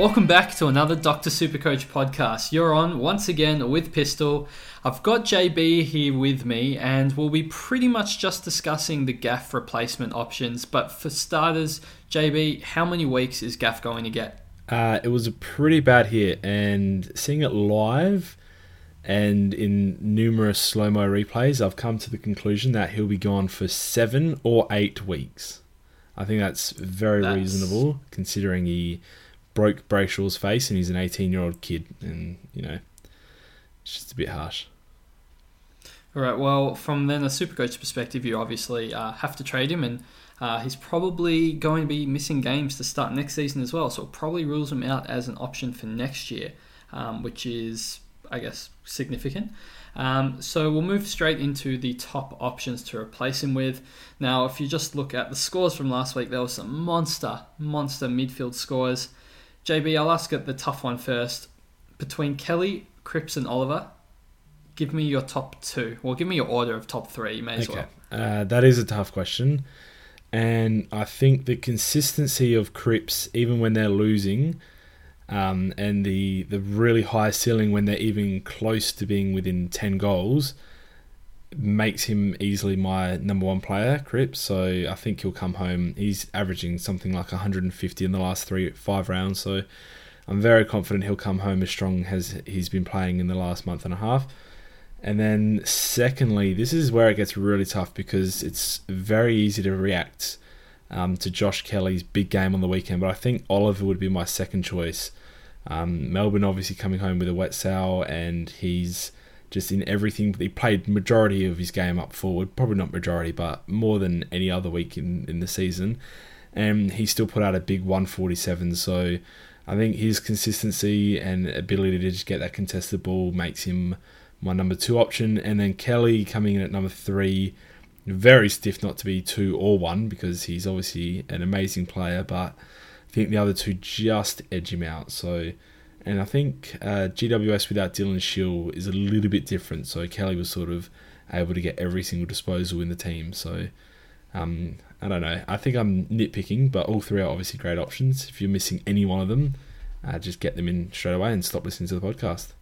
Welcome back to another Dr. Supercoach podcast. You're on once again with Pistol. I've got JB here with me, and we'll be pretty much just discussing the Gaff replacement options. But for starters, JB, how many weeks is Gaff going to get? Uh, it was a pretty bad hit, and seeing it live and in numerous slow mo replays, I've come to the conclusion that he'll be gone for seven or eight weeks. I think that's very that's... reasonable considering he broke Brayshaw's face and he's an 18 year old kid, and you know, it's just a bit harsh. All right. Well, from then a Supercoach perspective, you obviously uh, have to trade him, and uh, he's probably going to be missing games to start next season as well. So it probably rules him out as an option for next year, um, which is, I guess, significant. Um, so we'll move straight into the top options to replace him with. Now, if you just look at the scores from last week, there were some monster, monster midfield scores. JB, I'll ask it the tough one first. Between Kelly, Cripps, and Oliver, give me your top two. Well, give me your order of top three. You may as okay. well. Uh, that is a tough question. And I think the consistency of Cripps, even when they're losing, um, and the, the really high ceiling when they're even close to being within 10 goals, makes him easily my number one player, Cripps. So I think he'll come home. He's averaging something like 150 in the last three, five rounds. So I'm very confident he'll come home as strong as he's been playing in the last month and a half. And then, secondly, this is where it gets really tough because it's very easy to react um, to Josh Kelly's big game on the weekend. But I think Oliver would be my second choice. Um, Melbourne obviously coming home with a wet sow, and he's just in everything. He played majority of his game up forward, probably not majority, but more than any other week in, in the season. And he still put out a big 147. So I think his consistency and ability to just get that contested ball makes him my number two option. And then Kelly coming in at number three. Very stiff not to be two or one because he's obviously an amazing player, but I think the other two just edge him out. So and I think uh, GWS without Dylan Shiel is a little bit different. So Kelly was sort of able to get every single disposal in the team. So um, I don't know. I think I'm nitpicking, but all three are obviously great options. If you're missing any one of them, uh, just get them in straight away and stop listening to the podcast.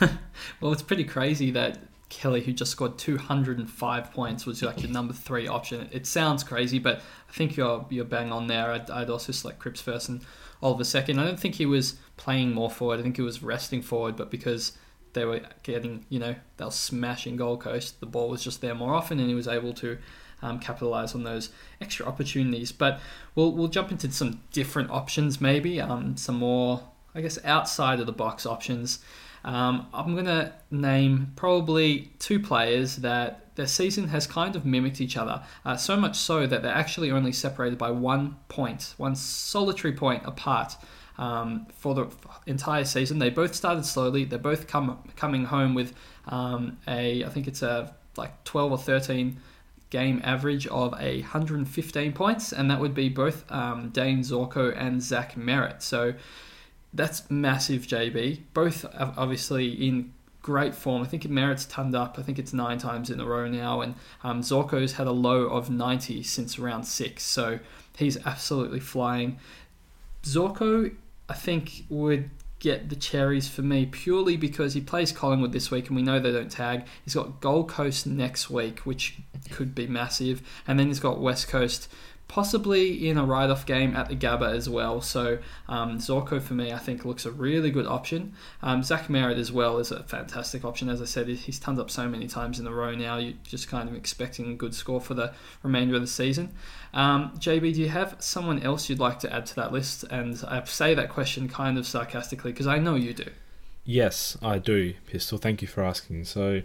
well, it's pretty crazy that Kelly, who just scored 205 points, was like your number three option. It sounds crazy, but I think you're you're bang on there. I'd, I'd also select Cripps first and Oliver second. I don't think he was playing more forward. I think he was resting forward, but because they were getting, you know, they were smashing Gold Coast, the ball was just there more often, and he was able to um, capitalize on those extra opportunities. But we'll we'll jump into some different options, maybe um, some more, I guess, outside of the box options. Um, I'm going to name probably two players that their season has kind of mimicked each other, uh, so much so that they're actually only separated by one point, one solitary point apart. Um, for the entire season, they both started slowly. They're both come coming home with um, a, I think it's a like 12 or 13 game average of 115 points, and that would be both um, Dayne Zorko and Zach Merrett. So that's massive, JB. Both obviously in great form. I think Merrett's turned up. I think it's nine times in a row now, and um, Zorko's had a low of 90 since round six, so he's absolutely flying. Zorko, I think, would get the cherries for me purely because he plays Collingwood this week, and we know they don't tag. He's got Gold Coast next week, which could be massive, and then he's got West Coast possibly in a write-off game at the Gabba as well. So um, Zorko for me, I think looks a really good option. Um, Zach Merrett as well is a fantastic option. As I said, he's turned up so many times in a row now. You're just kind of expecting a good score for the remainder of the season. Um, JB, do you have someone else you'd like to add to that list? And I say that question kind of sarcastically because I know you do. Yes, I do, Pistol. Thank you for asking. So.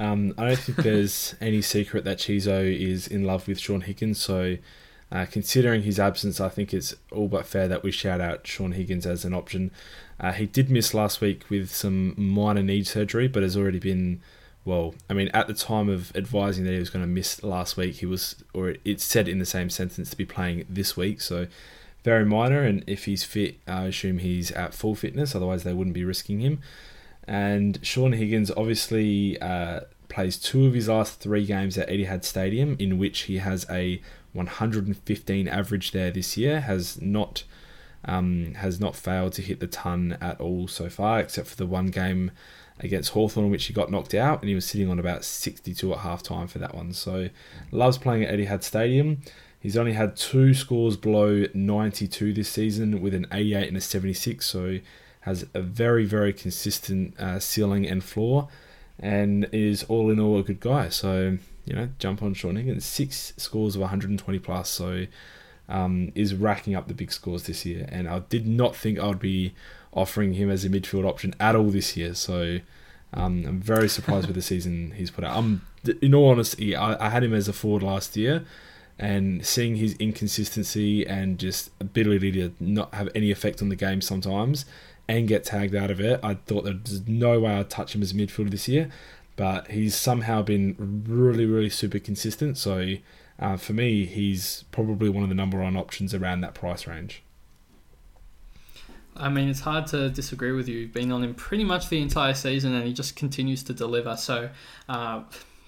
Um, I don't think there's any secret that Chizo is in love with Shaun Higgins, so uh, considering his absence, I think it's all but fair that we shout out Shaun Higgins as an option. Uh, he did miss last week with some minor knee surgery, but has already been, well, I mean, at the time of advising that he was going to miss last week, he was, or it said in the same sentence to be playing this week, so very minor. And if he's fit, I assume he's at full fitness, otherwise, they wouldn't be risking him. And Shaun Higgins obviously uh, plays two of his last three games at Etihad Stadium, in which he has a 115 average there this year, has not Um, has not failed to hit the ton at all so far, except for the one game against Hawthorn, which he got knocked out, and he was sitting on about 62 at half time for that one. So, loves playing at Etihad Stadium. He's only had two scores below 92 this season with an 88 and a 76, so has a very, very consistent uh, ceiling and floor, and is all in all a good guy. So, you know, jump on Shaun Higgins. Six scores of 120 plus, so um, is racking up the big scores this year. And I did not think I would be offering him as a midfield option at all this year. So um, I'm very surprised with the season he's put out. Um, in all honesty, I, I had him as a forward last year, and seeing his inconsistency and just ability to not have any effect on the game sometimes and get tagged out of it, I thought there's no way I'd touch him as a midfielder this year. But he's somehow been really, really super consistent. So uh, for me, he's probably one of the number one options around that price range. I mean, it's hard to disagree with you. You've been on him pretty much the entire season, and he just continues to deliver. So, uh,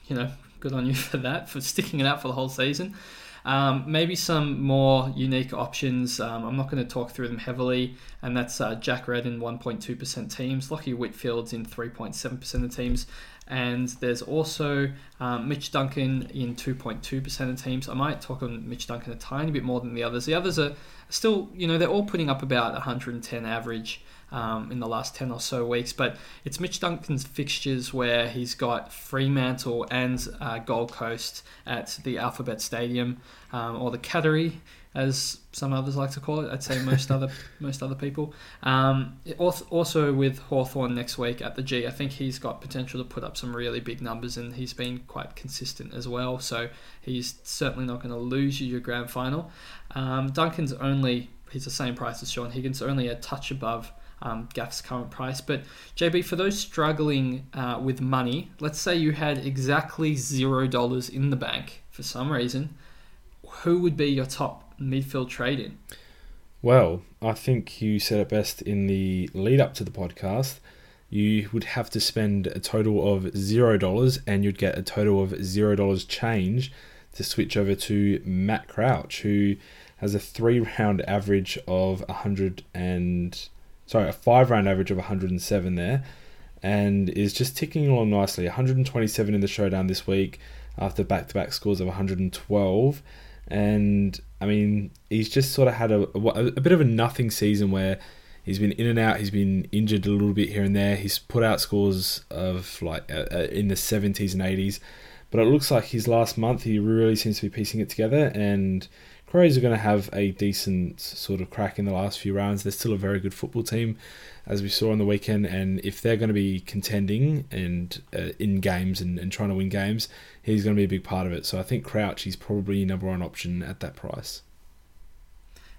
you know, good on you for that, for sticking it out for the whole season. Um, maybe some more unique options. Um, I'm not going to talk through them heavily, and that's uh, Jack Redden 1.2% teams, Lachie Whitfield's in 3.7% of teams, and there's also um, Mitch Duncan in 2.2% of teams. I might talk on Mitch Duncan a tiny bit more than the others. The others are still, you know, they're all putting up about 110 average um, in the last 10 or so weeks. But it's Mitch Duncan's fixtures where he's got Fremantle and uh, Gold Coast at the Alphabet Stadium um, or the Cattery as some others like to call it. I'd say most other most other people. Um, also with Hawthorn next week at the G, I think he's got potential to put up some really big numbers, and he's been quite consistent as well. So he's certainly not going to lose you your grand final. Um, Duncan's only he's the same price as Shaun Higgins, only a touch above. Um, Gaff's current price. But JB, for those struggling uh, with money, let's say you had exactly zero dollars in the bank for some reason, who would be your top midfield trade in? Well, I think you said it best in the lead up to the podcast. You would have to spend a total of zero dollars, and you'd get a total of zero dollars change to switch over to Matt Crouch, who has a three round average of 100 and sorry, a five round average of 107 there, and is just ticking along nicely. 127 in the showdown this week after back to back scores of 112 and I mean, he's just sort of had a, a, a, bit of a nothing season where he's been in and out. He's been injured a little bit here and there. He's put out scores of like uh, uh in the 70s and 80s, but it looks like his last month he really seems to be piecing it together. And Crows are going to have a decent sort of crack in the last few rounds. They're still a very good football team, as we saw on the weekend. And if they're going to be contending and uh, in games and, and trying to win games, he's going to be a big part of it. So I think Crouch is probably number one option at that price.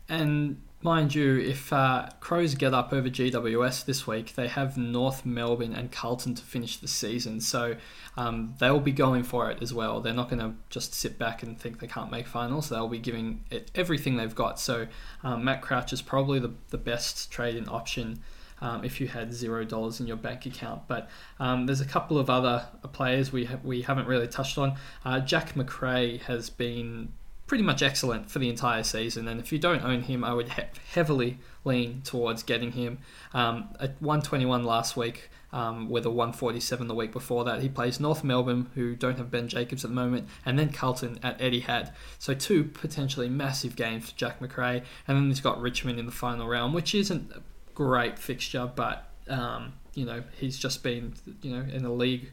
And mind you, if uh, Crows get up over GWS this week, they have North Melbourne and Carlton to finish the season. So um, they'll be going for it as well. They're not going to just sit back and think they can't make finals. They'll be giving it everything they've got. So um, Matt Crouch is probably the, the best trading option um, if you had zero dollars in your bank account. But um, there's a couple of other players we ha- we haven't really touched on. Uh, Jack Macrae has been pretty much excellent for the entire season, and if you don't own him, I would he- heavily lean towards getting him. Um, at 121 last week. Um, with a 147 the week before that. He plays North Melbourne, who don't have Ben Jacobs at the moment, and then Carlton at Etihad. So two potentially massive games for Jack Macrae, and then he's got Richmond in the final round, which isn't a great fixture, but um, you know he's just been you know in the league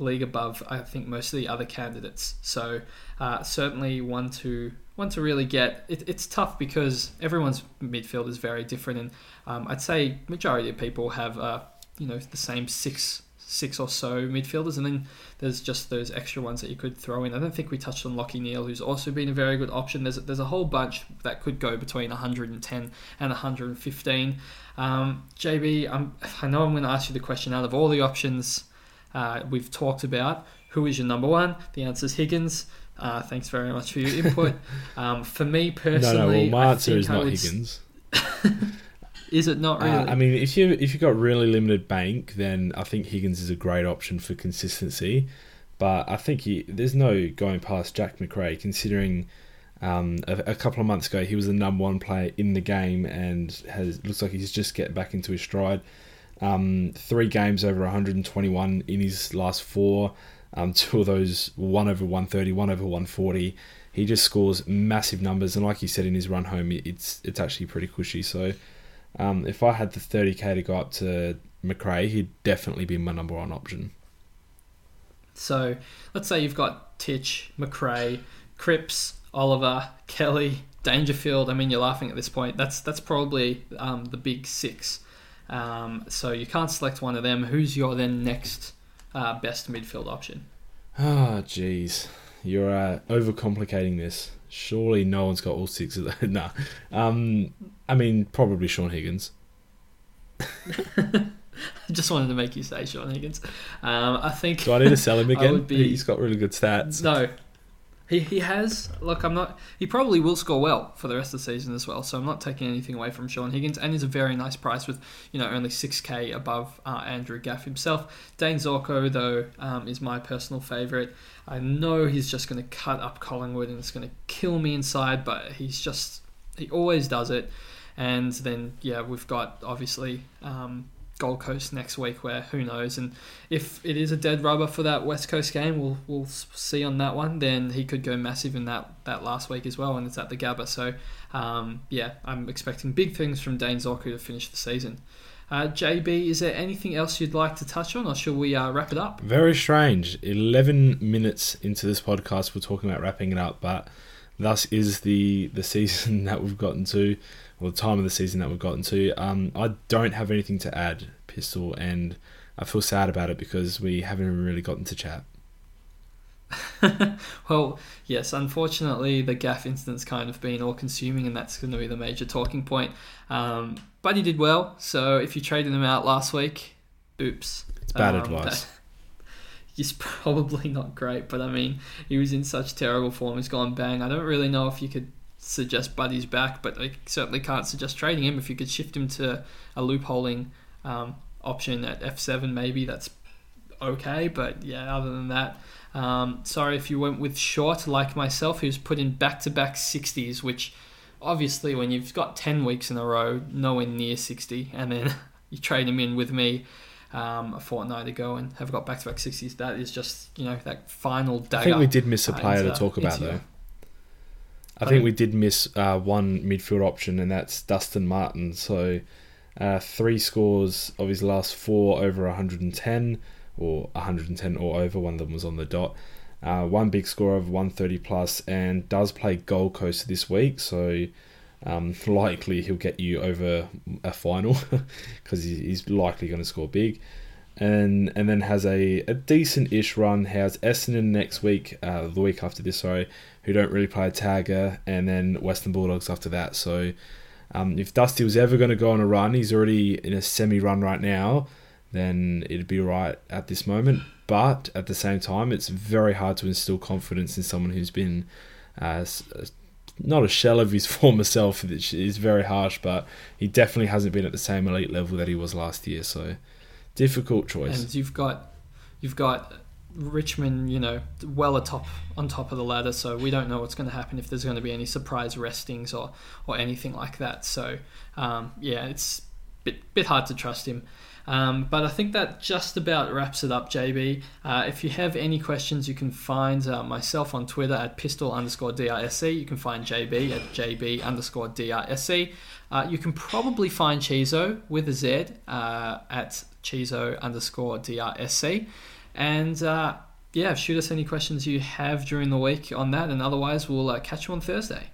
league above I think most of the other candidates. So uh, certainly one to one to really get. It, it's tough because everyone's midfield is very different, and um, I'd say majority of people have uh, you know the same six six or so midfielders, and then there's just those extra ones that you could throw in. I don't think we touched on Lachie Neale, who's also been a very good option. There's there's a whole bunch that could go between 110 and 115. Um, JB, I'm, I know I'm going to ask you the question out of all the options uh, we've talked about. Who is your number one? The answer is Higgins. Uh, thanks very much for your input. um, for me personally, no, no, well, my answer is not Higgins. Is it not really? Uh, I mean, if you if you've got really limited bank, then I think Higgins is a great option for consistency. But I think he, there's no going past Jack Macrae, considering Um, a, a, couple of months ago, he was the number one player in the game and has looks like he's just getting back into his stride. Um, three games over 121 in his last four. Um, two of those, one over 130, one over 140. He just scores massive numbers, and like you said in his run home, it's it's actually pretty cushy. So, um, if I had the 30k to go up to Macrae, he'd definitely be my number one option. So, let's say you've got Titch, Macrae, Cripps, Oliver, Kelly, Dangerfield. I mean, you're laughing at this point. That's that's probably um, the big six. Um, so you can't select one of them. Who's your then next uh, best midfield option? Ah, oh, jeez, you're uh, overcomplicating this. Surely no one's got all six of them. nah, um, I mean probably Shaun Higgins. I just wanted to make you say Shaun Higgins. Um, I think. Do I need to sell him again? Be, He's got really good stats. No, he, he has. Look, I'm not. He probably will score well for the rest of the season as well. So I'm not taking anything away from Shaun Higgins, and he's a very nice price with you know only 6k above uh, Andrew Gaff himself. Dayne Zorko though um, is my personal favourite. I know he's just going to cut up Collingwood and it's going to kill me inside, but he's just he always does it. And then yeah, we've got obviously. Um, Gold Coast next week, where who knows? And if it is a dead rubber for that West Coast game, we'll we'll see on that one. Then he could go massive in that that last week as well, and it's at the Gabba. So um, yeah, I'm expecting big things from Dayne Zorko to finish the season. Uh, JB, is there anything else you'd like to touch on, or shall we uh, wrap it up? Very strange. Eleven minutes into this podcast, we're talking about wrapping it up, but thus is the the season that we've gotten to or the time of the season that we've gotten to. Um, I don't have anything to add, Pistol, and I feel sad about it because we haven't really gotten to chat. well, yes, unfortunately, the gaff incident's kind of been all consuming, and that's going to be the major talking point. Um, but he did well, so if you traded him out last week, oops. It's bad um, advice. he's probably not great, but I mean, he was in such terrible form. He's gone bang. I don't really know if you could suggest Buddy's back, but I certainly can't suggest trading him. If you could shift him to a loopholing um, option at F7, maybe that's okay. But yeah, other than that, um, sorry if you went with short like myself, who's put in back to back 60s, which obviously when you've got 10 weeks in a row, nowhere near 60, and then you trade him in with me. Um, a fortnight ago and have got back to back 60s. That is just, you know, that final dagger. I think we did miss a player to talk about, though. I think we did miss uh, one midfield option, and that's Dustin Martin. So uh, three scores of his last four over 110, or 110 or over. One of them was on the dot. Uh, one big score of 130 plus, and does play Gold Coast this week. So um, likely he'll get you over a final because he's likely going to score big. And and then has a, a decent ish run. Has Essendon next week, uh, the week after this, sorry, who don't really play tagger, and then Western Bulldogs after that. So um, if Dusty was ever going to go on a run, he's already in a semi run right now, then it'd be right at this moment. But at the same time, it's very hard to instill confidence in someone who's been uh, not a shell of his former self. It's very harsh, but he definitely hasn't been at the same elite level that he was last year. So difficult choice. And you've got you've got Richmond, you know, well atop on top of the ladder, so we don't know what's going to happen if there's going to be any surprise restings or or anything like that. So um, yeah, it's bit bit hard to trust him. Um, but I think that just about wraps it up, JB. Uh, if you have any questions, you can find uh, myself on Twitter at pistol underscore DRSC. You can find JB at JB underscore DRSC. Uh, you can probably find Chizo with a Z uh, at Chizo underscore DRSC. And uh, yeah, shoot us any questions you have during the week on that. And otherwise, we'll uh, catch you on Thursday.